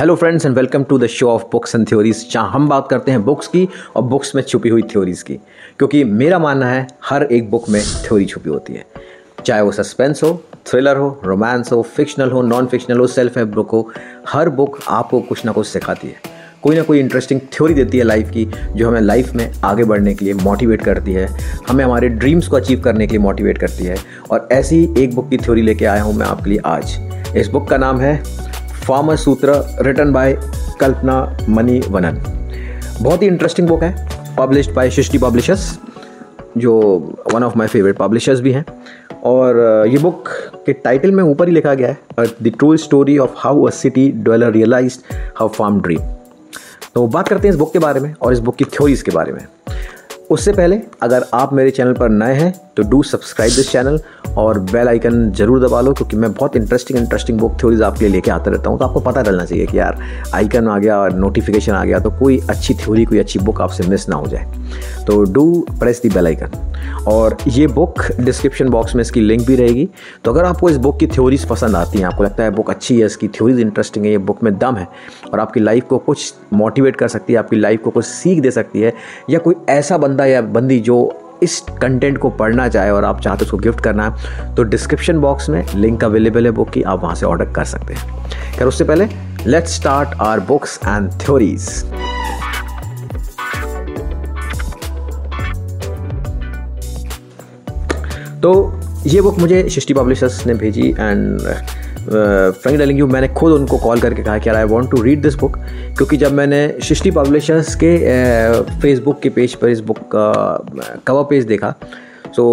Hello friends and welcome to the show of books and theories जहाँ हम बात करते हैं बुक्स की और बुक्स में छुपी हुई थ्योरीज की। क्योंकि मेरा मानना है, हर एक बुक में थ्योरी छुपी होती है। चाहे वो सस्पेंस हो थ्रिलर हो रोमांस हो फिक्शनल हो नॉन फिक्शनल हो सेल्फ हेल्प बुक हो, हर बुक आपको कुछ ना कुछ सिखाती है। कोई ना कोई इंटरेस्टिंग थ्योरी देती है लाइफ की, जो हमें लाइफ में आगे बढ़ने के लिए मोटिवेट करती है, हमें हमारे ड्रीम्स को अचीव करने के लिए मोटिवेट करती है। और ऐसी ही एक बुक की थ्योरी लेके आया हूँ मैं आपके लिए आज। इस बुक का नाम है farmer Sutra return by Kalpana Manivannan बहुत ही इंटरेस्टिंग बुक है पब्लिश बाय सृष्टि पब्लिशर्स जो one of my favourite publishers भी हैं। और ये बुक के टाइटल में ऊपर ही लिखा गया है the true story of how a city dweller realise how farm dream तो बात करते हैं इस बुक के बारे में और इस बुक की थ्योरीज के बारे में। उससे पहले अगर आप मेरे चैनल पर नए हैं तो डू सब्सक्राइब दिस चैनल और बेल आइकन ज़रूर दबा लो, क्योंकि मैं बहुत इंटरेस्टिंग इंटरेस्टिंग बुक थ्योरीज आपके लिए लेके आता रहता हूँ तो आपको पता चलना चाहिए कि यार आइकन आ गया और नोटिफिकेशन आ गया तो कोई अच्छी थ्योरी कोई अच्छी बुक आपसे मिस ना हो जाए। तो do press the bell icon और ये बुक डिस्क्रिप्शन बॉक्स में इसकी लिंक भी रहेगी। तो अगर आपको इस बुक की थ्योरीज पसंद आती हैं, आपको लगता है बुक अच्छी है, इसकी थ्योरीज इंटरेस्टिंग है, ये बुक में दम है और आपकी लाइफ को कुछ मोटिवेट कर सकती है, आपकी लाइफ को कुछ सीख दे सकती है, या कोई ऐसा बंदा या बंदी जो इस कंटेंट को पढ़ना चाहे और आप चाहते उसको गिफ्ट करना है तो डिस्क्रिप्शन बॉक्स में लिंक अवेलेबल है बुक की, आप वहाँ से ऑर्डर कर सकते हैं। खैर, उससे पहले let's start our books and theories तो ये बुक मुझे सृष्टि पब्लिशर्स ने भेजी एंड फ्रेंक टेलिंग यू, मैंने खुद उनको कॉल करके कहा कि I want to read this book क्योंकि जब मैंने सृष्टि पब्लिशर्स के फेसबुक के पेज पर इस बुक का कवर पेज देखा so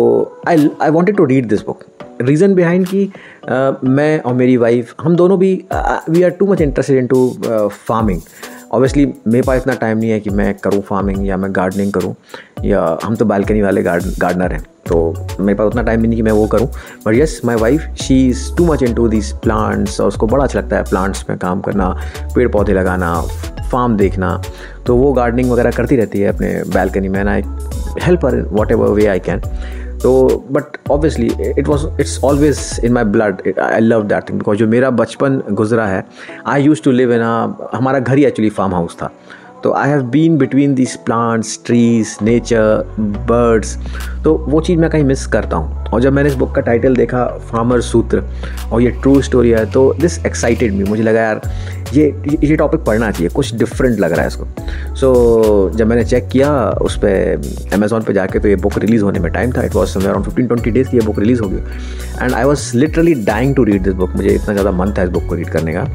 I I wanted to read this book reason behind कि मैं और मेरी वाइफ हम दोनों भी we are too much interested into farming obviously मेरे पास इतना टाइम नहीं है कि मैं करूँ फ़ार्मिंग या मैं गार्डनिंग करूँ, या हम तो बालकनी वाले गार्डनर हैं. तो मेरे पास उतना टाइम भी नहीं कि मैं वो करूँ। But yes my wife she is too much into this plants और उसको बड़ा अच्छा लगता है प्लांट्स में काम करना पेड़ पौधे लगाना फार्म देखना। तो वो गार्डनिंग वगैरह करती रहती है अपने बैल्कनी में I help her whatever way I can तो but obviously it was it's always in my blood I love that thing because जो मेरा बचपन गुजरा है I use to live in हमारा घर ही एक्चुअली फार्म हाउस था। तो I have been between this plants trees nature birds तो वो चीज़ मैं कहीं मिस करता हूँ। और जब मैंने इस बुक का टाइटल देखा फार्मर सूत्र और ये ट्रू स्टोरी है तो दिस एक्साइटेड मी मुझे लगा, यार ये ये टॉपिक पढ़ना चाहिए। कुछ डिफरेंट लग रहा है इसको। सो so, जब मैंने चेक किया उस पर अमेजोन पर जाके तो ये बुक रिलीज़ होने में टाइम था। It was around fifteen twenty days की ये बुक रिलीज़ हो गई and I was literally dying to read this book मुझे इतना ज़्यादा मन था इस बुक को रीड करने का।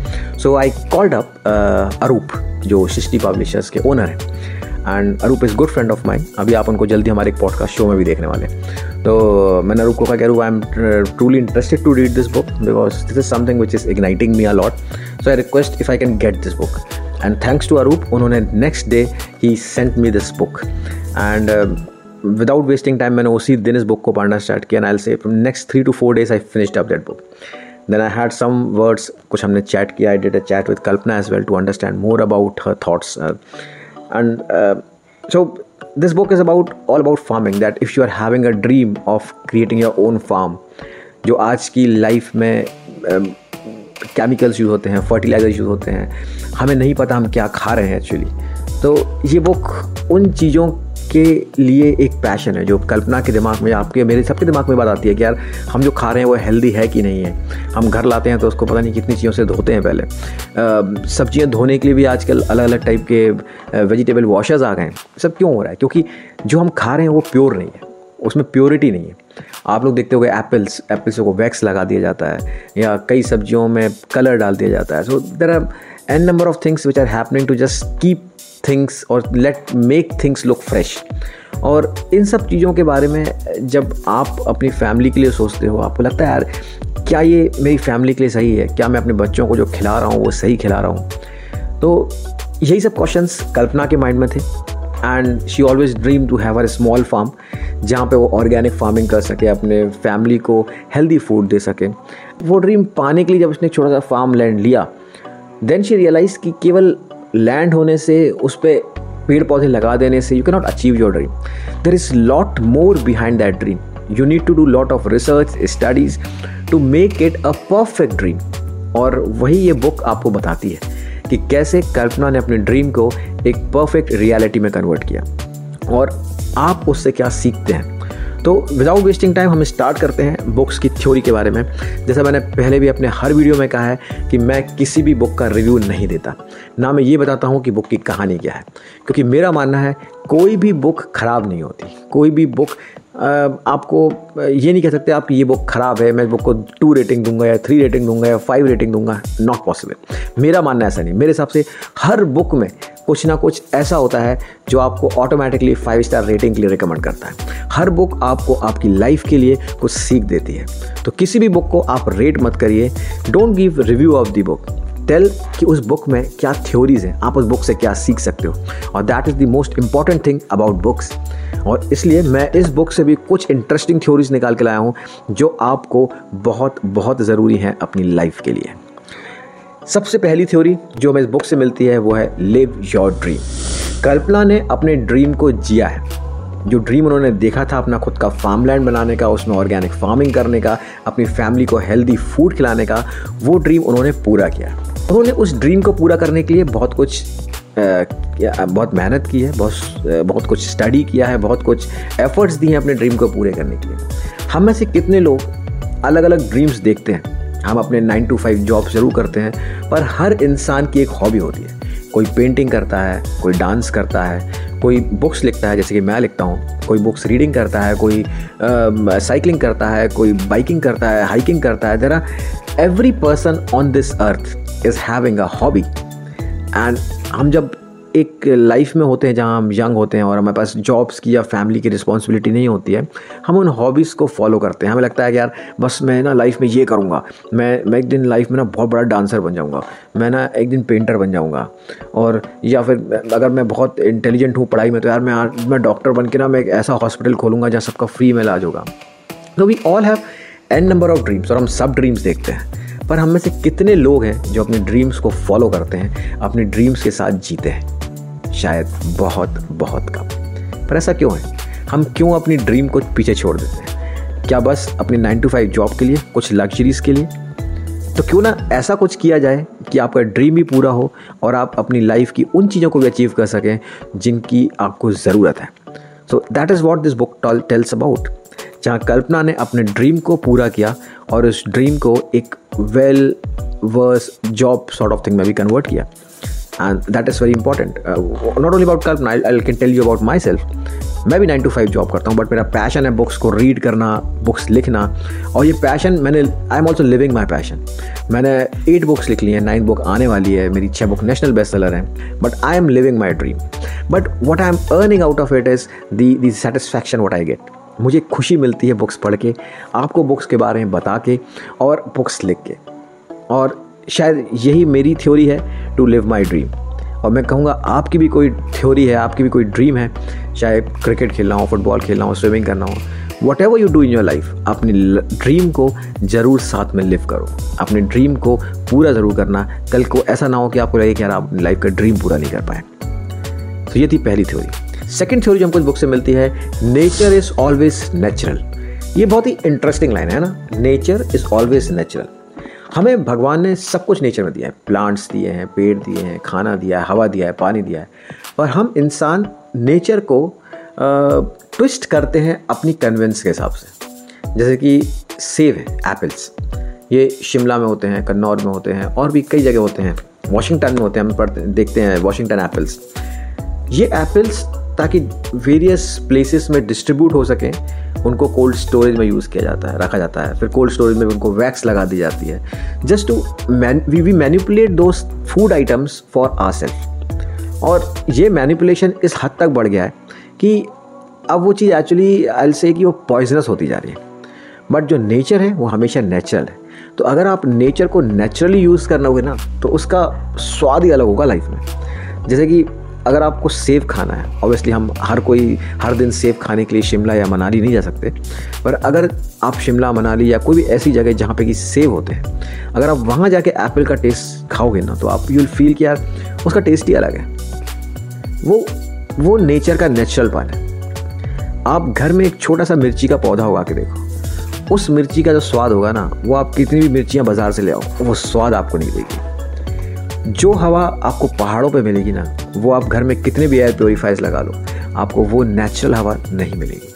सो आई कॉल्ड अप अरूप जो सृष्टि पब्लिशर्स के ओनर हैं। And Arup is good friend of mine अभी आप उनको जल्दी हमारे एक पॉडकास्ट शो में भी देखने वाले तो मैंने अरूप को कहा कि Arup I am truly interested to read this book because this is something which is igniting me a lot so I request if I can get this book and thanks to Arup उन्होंने next day he sent me this book and without wasting time मैंने उसी दिन इस book को पढ़ना start किया and I say next three to four days I finished up that book then I had some words कुछ हमने chat किया I did a chat with Kalpana as well to understand more about her thoughts and so this book is about, all about farming, that if you are having a dream of creating your own farm, जो आज की life में chemicals use होते हैं fertiliser use होते हैं। हमें नहीं पता हम क्या खा रहे हैं एक्चुअली तो ये बुक उन चीज़ों के लिए एक पैशन है, जो कल्पना के दिमाग में आपके, मेरे सबके दिमाग में बात आती है कि यार, हम जो खा रहे हैं वो हेल्दी है कि नहीं है? हम घर लाते हैं तो उसको पता नहीं कितनी चीज़ों से धोते हैं पहले। सब्ज़ियाँ धोने के लिए भी आजकल अलग अलग टाइप के वेजिटेबल वॉशर्स आ गए हैं। सब क्यों हो रहा है? क्योंकि जो हम खा रहे हैं वो प्योर नहीं है। उसमें प्योरिटी नहीं है। आप लोग देखते हो गए एप्पल्स एप्पल्स को वैक्स लगा दिया जाता है, या कई सब्जियों में कलर डाल दिया जाता है। So there are a number of things which are happening to just keep things और let make things look fresh और इन सब चीज़ों के बारे में जब आप अपनी फैमिली के लिए सोचते हो, आपको लगता है, यार, क्या ये मेरी फैमिली के लिए सही है? क्या मैं अपने बच्चों को जो खिला रहा हूँ, वो सही खिला रहा हूँ? तो यही सब क्वेश्चंस कल्पना के माइंड में थे। And she always dream to have a small farm जहाँ पे वो ऑर्गेनिक फ़ार्मिंग कर सके, अपने फैमिली को हेल्दी फ़ूड दे सके। वो ड्रीम पाने के लिए जब उसने छोटा सा फार्म लैंड लिया देन शी रियलाइज़ कि केवल लैंड होने से, उस पर पेड़ पौधे लगा देने से you can not achieve your dream there is lot more behind that dream you need to do lot of research studies to make it a perfect dream और वही ये बुक आपको बताती है। कि कैसे कल्पना ने अपने ड्रीम को एक परफेक्ट रियलिटी में कन्वर्ट किया। और आप उससे क्या सीखते हैं? तो विदाउट वेस्टिंग टाइम हम स्टार्ट करते हैं बुक्स की थ्योरी के बारे में। जैसा मैंने पहले भी अपने हर वीडियो में कहा है कि मैं किसी भी बुक का रिव्यू नहीं देता। ना मैं ये बताता हूँ कि बुक की कहानी क्या है। क्योंकि मेरा मानना है, कोई भी बुक ख़राब नहीं होती। कोई भी बुक आपको ये नहीं कह सकते आप ये बुक ख़राब है, मैं बुक को टू रेटिंग दूँगा या थ्री रेटिंग दूँगा या फाइव रेटिंग दूँगा नॉट पॉसिबल मेरा मानना ऐसा नहीं। मेरे हिसाब से हर बुक में कुछ ना कुछ ऐसा होता है जो आपको ऑटोमेटिकली फाइव स्टार रेटिंग के लिए रिकमेंड करता है। हर बुक आपको आपकी लाइफ के लिए कुछ सीख देती है। तो किसी भी बुक को आप रेट मत करिए। Don't give review of the book tell कि उस बुक में क्या थ्योरीज हैं। आप उस बुक से क्या सीख सकते हो। और that is the most important thing about books और इसलिए मैं इस बुक से भी कुछ इंटरेस्टिंग थ्योरीज निकाल के लाया हूँ, जो आपको बहुत बहुत ज़रूरी हैं अपनी लाइफ के लिए। सबसे पहली थ्योरी जो हमें इस बुक से मिलती है, वो है लिव योर ड्रीम कल्पना ने अपने ड्रीम को जिया है। जो ड्रीम उन्होंने देखा था अपना खुद का फार्मलैंड बनाने का, उसमें ऑर्गेनिक फ़ार्मिंग करने का, अपनी फैमिली को हेल्दी फ़ूड खिलाने का, वो ड्रीम उन्होंने पूरा किया। उन्होंने उस ड्रीम को पूरा करने के लिए बहुत कुछ बहुत मेहनत की है, बहुत बहुत कुछ स्टडी किया है, बहुत कुछ एफर्ट्स दिए हैं अपने ड्रीम को पूरे करने के लिए। हम में से कितने लोग अलग अलग ड्रीम्स देखते हैं? हम अपने नाइन टू फाइव जॉब ज़रूर करते हैं, पर हर इंसान की एक हॉबी होती है। कोई पेंटिंग करता है, कोई डांस करता है, कोई बुक्स लिखता है, जैसे कि मैं लिखता हूँ, कोई बुक्स रीडिंग करता है, कोई साइकिलिंग करता है, कोई बाइकिंग करता है हाइकिंग करता है there every person on this earth is having a hobby and हम जब एक लाइफ में होते हैं जहाँ हम यंग होते हैं और हमारे पास जॉब्स की या फैमिली की रिस्पॉन्सिबिलिटी नहीं होती है, हम उन हॉबीज़ को फॉलो करते हैं। हमें लगता है कि यार, बस मैं ना लाइफ में ये करूँगा। मैं मैं एक दिन लाइफ में ना बहुत बड़ा डांसर बन जाऊँगा। मैं ना एक दिन पेंटर बन जाऊँगा। और या फिर अगर मैं बहुत इंटेलिजेंट हूँ पढ़ाई में तो यार मैं मैं डॉक्टर बन के ना मैं एक ऐसा हॉस्पिटल खोलूँगा जहाँ सबका फ्री में इलाज होगा। तो we all have an number of dreams और हम सब ड्रीम्स देखते हैं। पर हम में से कितने लोग हैं जो अपने ड्रीम्स को फॉलो करते हैं, अपने ड्रीम्स के साथ जीते हैं? शायद बहुत बहुत कम। पर ऐसा क्यों है? हम क्यों अपनी ड्रीम को पीछे छोड़ देते हैं? क्या बस अपनी नाइन टू फाइव जॉब के लिए, कुछ लग्जरीज के लिए? तो क्यों ना ऐसा कुछ किया जाए कि आपका ड्रीम भी पूरा हो और आप अपनी लाइफ की उन चीज़ों को भी अचीव कर सकें जिनकी आपको ज़रूरत है। So that is what this book tells about जहाँ कल्पना ने अपने ड्रीम को पूरा किया और उस ड्रीम को एक well verse job sort of thing में भी कन्वर्ट किया। And that is very important not only about Kalpana I can tell you about myself मैं भी नाइन टू फाइव जॉब करता हूँ बट मेरा पैशन है बुक्स को रीड करना बुक्स लिखना। और ये पैशन मैंने I am also living my passion मैंने एट बुक्स लिख ली हैं नाइन बुक आने वाली है, मेरी छः बुक नेशनल बेस्ट सेलर हैं but I am living my dream but what I am earning out of it is the the satisfaction what I get मुझे खुशी मिलती है बुक्स पढ़ के, आपको बुक्स के बारे में बता के और बुक्स लिख के। और शायद यही मेरी थ्योरी है टू लिव माई ड्रीम और मैं कहूँगा, आपकी भी कोई थ्योरी है, आपकी भी कोई ड्रीम है, चाहे क्रिकेट खेलना हो फुटबॉल खेलना हो स्विमिंग करना हो whatever you do in your life अपनी ड्रीम को ज़रूर साथ में लिव करो। अपने ड्रीम को पूरा ज़रूर करना। कल को ऐसा ना हो कि आपको लगे कि यार, आप अपनी लाइफ का ड्रीम पूरा नहीं कर पाए। तो ये थी पहली थ्योरी सेकेंड थ्योरी जो हमको इस बुक से मिलती है नेचर इज़ ऑलवेज नेचुरल ये बहुत ही इंटरेस्टिंग लाइन है ना? नेचर इज़ ऑलवेज नेचुरल हमें भगवान ने सब कुछ नेचर में दिया है। प्लांट्स दिए हैं, पेड़ दिए हैं, खाना दिया है, हवा दिया है, पानी दिया है। और हम इंसान नेचर को ट्विस्ट करते हैं अपनी कन्वेंस के हिसाब से। जैसे कि सेब है एप्पल्स ये शिमला में होते हैं, कन्नौर में होते हैं, और भी कई जगह होते हैं। वॉशिंगटन में होते हैं, हम पढ़ते, देखते हैं वॉशिंगटन एप्पल्स ये एप्पल्स ताकि वेरियस प्लेसेस में डिस्ट्रीब्यूट हो सकें, उनको कोल्ड स्टोरेज में यूज़ किया जाता है, रखा जाता है। फिर कोल्ड स्टोरेज में उनको वैक्स लगा दी जाती है। Just to we we manipulate the food items for our self और ये मैनिपुलेशन इस हद तक बढ़ गया है कि अब वो चीज़ एक्चुअली आई से कि वो पॉइजनस होती जा रही है। बट जो नेचर है, वो हमेशा नेचुरल है। तो अगर आप नेचर को नेचुरली यूज़ करना होगे ना तो उसका स्वाद ही अलग होगा लाइफ में। जैसे कि अगर आपको सेब खाना है ऑब्वियसली हम हर कोई, हर दिन सेब खाने के लिए शिमला या मनाली नहीं जा सकते, पर अगर आप शिमला, मनाली या कोई भी ऐसी जगह जहाँ पे कि सेब होते हैं, अगर आप वहाँ जाके एप्पल का टेस्ट खाओगे ना तो आप यू विल फील कि यार उसका टेस्ट ही अलग है। वो वो नेचर का नेचुरल पान है। आप घर में एक छोटा सा मिर्ची का पौधा उगा के देखो, उस मिर्ची का जो स्वाद होगा ना, वो आप कितनी भी मिर्चियाँ बाज़ार से ले आओ, वो स्वाद आपको नहीं देगी। जो हवा आपको पहाड़ों पे मिलेगी ना, वो आप घर में कितने भी एयर प्योरीफायर्स लगा लो, आपको वो नेचुरल हवा नहीं मिलेगी।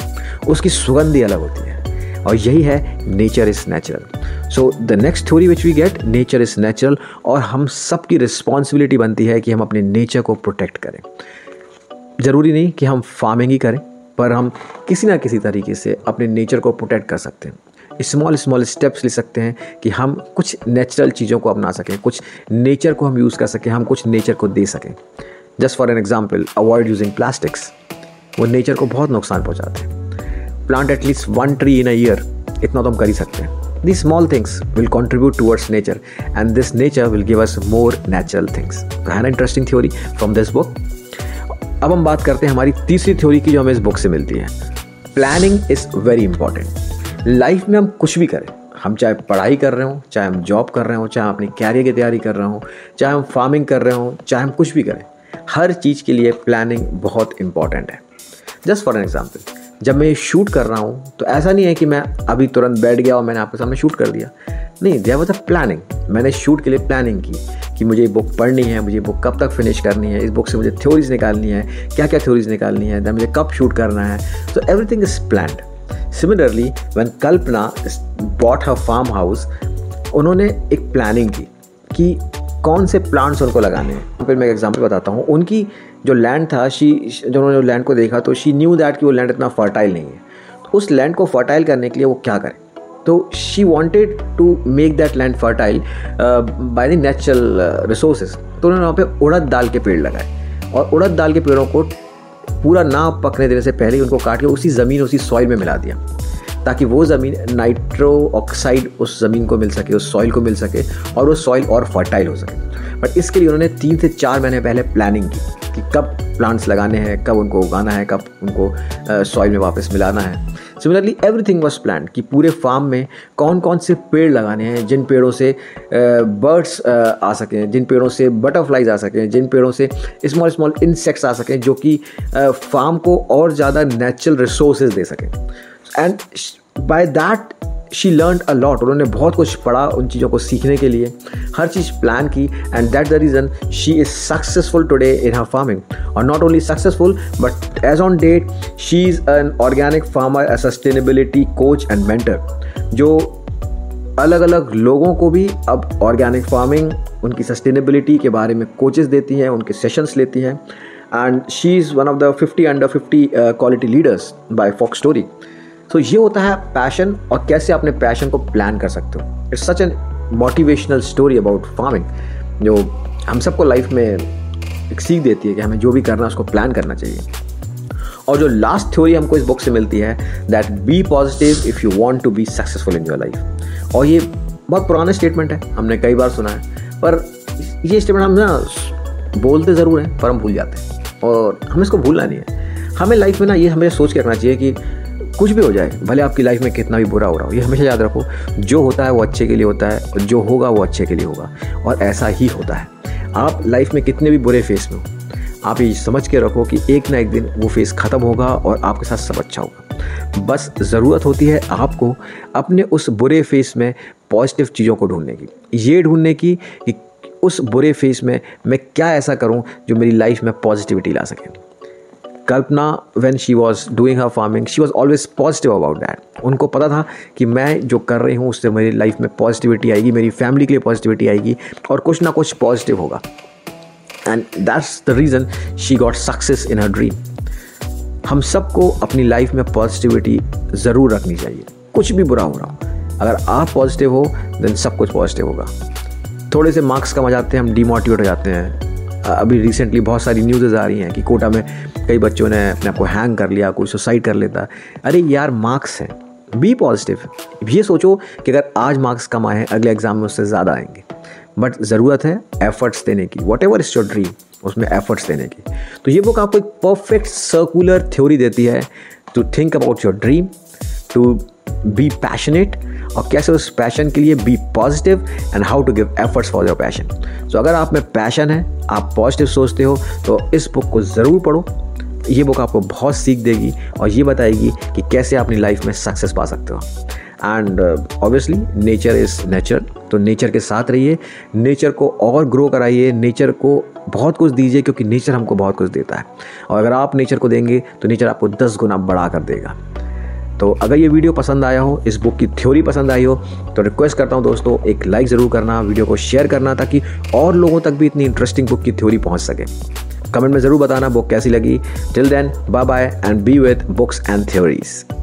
उसकी सुगंध ही अलग होती है। और यही है nature is natural so the next theory which we get nature is natural और हम सबकी रिस्पॉन्सिबिलिटी बनती है कि हम अपने नेचर को प्रोटेक्ट करें। ज़रूरी नहीं कि हम फ़ार्मिंग ही करें, पर हम किसी ना किसी तरीके से अपने नेचर को प्रोटेक्ट कर सकते हैं। स्मॉल स्मॉल स्टेप्स ले सकते हैं कि हम कुछ नेचुरल चीज़ों को अपना सकें, कुछ नेचर को हम यूज़ कर सकें, हम कुछ नेचर को दे सकें। Just for an example avoid using plastics वो नेचर को बहुत नुकसान पहुँचाते हैं। Plant at least one tree in a year इतना तो हम कर ही सकते हैं। The small things will contribute towards nature and this nature will give us more natural things है ना interesting theory from this book अब हम बात करते हैं हमारी तीसरी थ्योरी की जो हमें इस बुक से मिलती है। Planning is very important life में हम कुछ भी करें, हम चाहे पढ़ाई कर रहे हों, चाहे हम जॉब कर रहे हों, चाहे हम अपनी कैरियर की तैयारी कर रहे हों, चाहे हम फ़ार्मिंग कर रहे हों, चाहे हम कुछ भी करें, हर चीज़ के लिए प्लानिंग बहुत इंपॉर्टेंट है। जस्ट फॉर एन एग्ज़ाम्पल जब मैं ये शूट कर रहा हूँ तो ऐसा नहीं है कि मैं अभी तुरंत बैठ गया और मैंने आपके सामने शूट कर दिया। नहीं देर वॉज़ अ प्लानिंग मैंने शूट के लिए प्लानिंग की कि मुझे ये बुक पढ़नी है, मुझे बुक कब तक फिनिश करनी है, इस बुक से मुझे थ्योरीज निकालनी है क्या क्या थ्योरीज निकालनी है दैन मुझे कब शूट करना है। तो everything is planned similarly one Kalpana bought her farm house उन्होंने एक प्लानिंग की कि कौन से प्लांट्स उनको लगाने हैं। फिर मैं एक एग्ज़ाम्पल बताता हूँ। उनकी जो लैंड था शी जब उन्होंने लैंड को देखा तो शी न्यू दैट कि वो लैंड इतना फर्टाइल नहीं है। तो उस लैंड को फर्टाइल करने के लिए वो क्या करें? तो she wanted to make that land fertile by the natural resources तो उन्होंने वहाँ पे उड़द दाल के पेड़ लगाए। और उड़द दाल के पेड़ों को पूरा ना पकने देने से पहले ही उनको काट के उसी ज़मीन, उसी सॉइल में मिला दिया। ताकि वो ज़मीन नाइट्रो ऑक्साइड उस ज़मीन को मिल सके, उस सॉइल को मिल सके और वो सॉइल और फर्टाइल हो सके। बट इसके लिए उन्होंने तीन से चार महीने पहले प्लानिंग की कि कब प्लांट्स लगाने हैं, कब उनको उगाना है, कब उनको सॉइल में वापस मिलाना है। सिमिलरली एवरीथिंग वॉज़ प्लान कि पूरे फार्म में कौन कौन से पेड़ लगाने हैं, जिन पेड़ों से बर्ड्स आ सकें जिन पेड़ों से बटरफ्लाइज आ सकें जिन पेड़ों से स्मॉल स्मॉल इंसेक्ट्स आ सकें जो कि फार्म को और ज़्यादा नेचुरल रिसोर्सेज दे सकें। And by that she learn a lot उन्होंने बहुत कुछ पढ़ा उन चीज़ों को सीखने के लिए। हर चीज़ प्लान की and that the reason she is successful today in her farming और not only successful but as on date she is an organic farmer a sustainability coach and mentor जो अलग अलग लोगों को भी अब ऑर्गेनिक फ़ार्मिंग उनकी सस्टेनेबिलिटी के बारे में कोचेस देती हैं, उनके सेशंस लेती हैं। And she is one of the fifty under fifty quality leaders by folk story तो ये होता है पैशन और कैसे अपने पैशन को प्लान कर सकते हो। It's such an motivational story about farming जो हम सबको लाइफ में एक सीख देती है कि हमें जो भी करना है उसको प्लान करना चाहिए। और जो लास्ट थ्योरी हमको इस बुक से मिलती है that be positive if you want to be successful in your life और ये बहुत पुराना स्टेटमेंट है, हमने कई बार सुना है, पर ये स्टेटमेंट हम ना बोलते ज़रूर हैं, पर हम भूल जाते हैं। और हमें इसको भूलना नहीं है। हमें लाइफ में ना ये हमें सोच के रखना चाहिए कि कुछ भी हो जाए, भले आपकी लाइफ में कितना भी बुरा हो रहा हो, ये हमेशा याद रखो, जो होता है वो अच्छे के लिए होता है और जो होगा वो अच्छे के लिए होगा और ऐसा ही होता है। आप लाइफ में कितने भी बुरे फेस में हो, आप ये समझ के रखो कि एक ना एक दिन वो फेस ख़त्म होगा और आपके साथ सब अच्छा होगा। बस ज़रूरत होती है आपको अपने उस बुरे फेस में पॉजिटिव चीज़ों को ढूँढने की। ये ढूँढने की कि उस बुरे फेस में मैं क्या ऐसा करूँ जो मेरी लाइफ में पॉजिटिविटी ला सके। Kalpana when she was doing her farming she was always positive about that उनको पता था कि मैं जो कर रही हूँ, उससे मेरी लाइफ में पॉजिटिविटी आएगी, मेरी फैमिली के लिए पॉजिटिविटी आएगी, और कुछ ना कुछ पॉजिटिव होगा। And that's the reason she got success in her dream हम सबको अपनी लाइफ में पॉजिटिविटी ज़रूर रखनी चाहिए। कुछ भी बुरा हो रहा हो। अगर आप पॉजिटिव हो देन सब कुछ पॉजिटिव होगा। थोड़े से मार्क्स कम आ जाते हैं, हम डीमोटिवेट हो जाते हैं। अभी रिसेंटली बहुत सारी न्यूज़ आ रही हैं कि कोटा में कई बच्चों ने अपने आप को हैंग कर लिया, कोई सुसाइड कर लेता। अरे यार मार्क्स हैं। बी पॉजिटिव ये सोचो कि अगर आज मार्क्स कम आए हैं, अगले एग्ज़ाम में उससे ज़्यादा आएँगे। बट ज़रूरत है एफर्ट्स देने की। Whatever is your dream उसमें एफर्ट्स देने की। तो ये बुक आपको एक परफेक्ट सर्कुलर थ्योरी देती है to think about your dream to be passionate और कैसे उस पैशन के लिए be positive and how to give efforts for your passion so अगर आप में पैशन है, आप पॉजिटिव सोचते हो तो इस बुक को ज़रूर पढ़ो। ये बुक आपको बहुत सीख देगी और ये बताएगी कि कैसे आप अपनी लाइफ में सक्सेस पा सकते हो। And obviously nature is nature तो नेचर के साथ रहिए। नेचर को और ग्रो कराइए। नेचर को बहुत कुछ दीजिए, क्योंकि नेचर हमको बहुत कुछ देता है। और अगर आप नेचर को देंगे तो नेचर आपको दस गुना बढ़ा कर देगा। तो अगर ये वीडियो पसंद आया हो, इस बुक की थ्योरी पसंद आई हो तो रिक्वेस्ट करता हूँ दोस्तों, एक लाइक ज़रूर करना, वीडियो को शेयर करना ताकि और लोगों तक भी इतनी इंटरेस्टिंग बुक की थ्योरी पहुँच सके। कमेंट में ज़रूर बताना बुक कैसी लगी। Till then bye bye and be with books and theories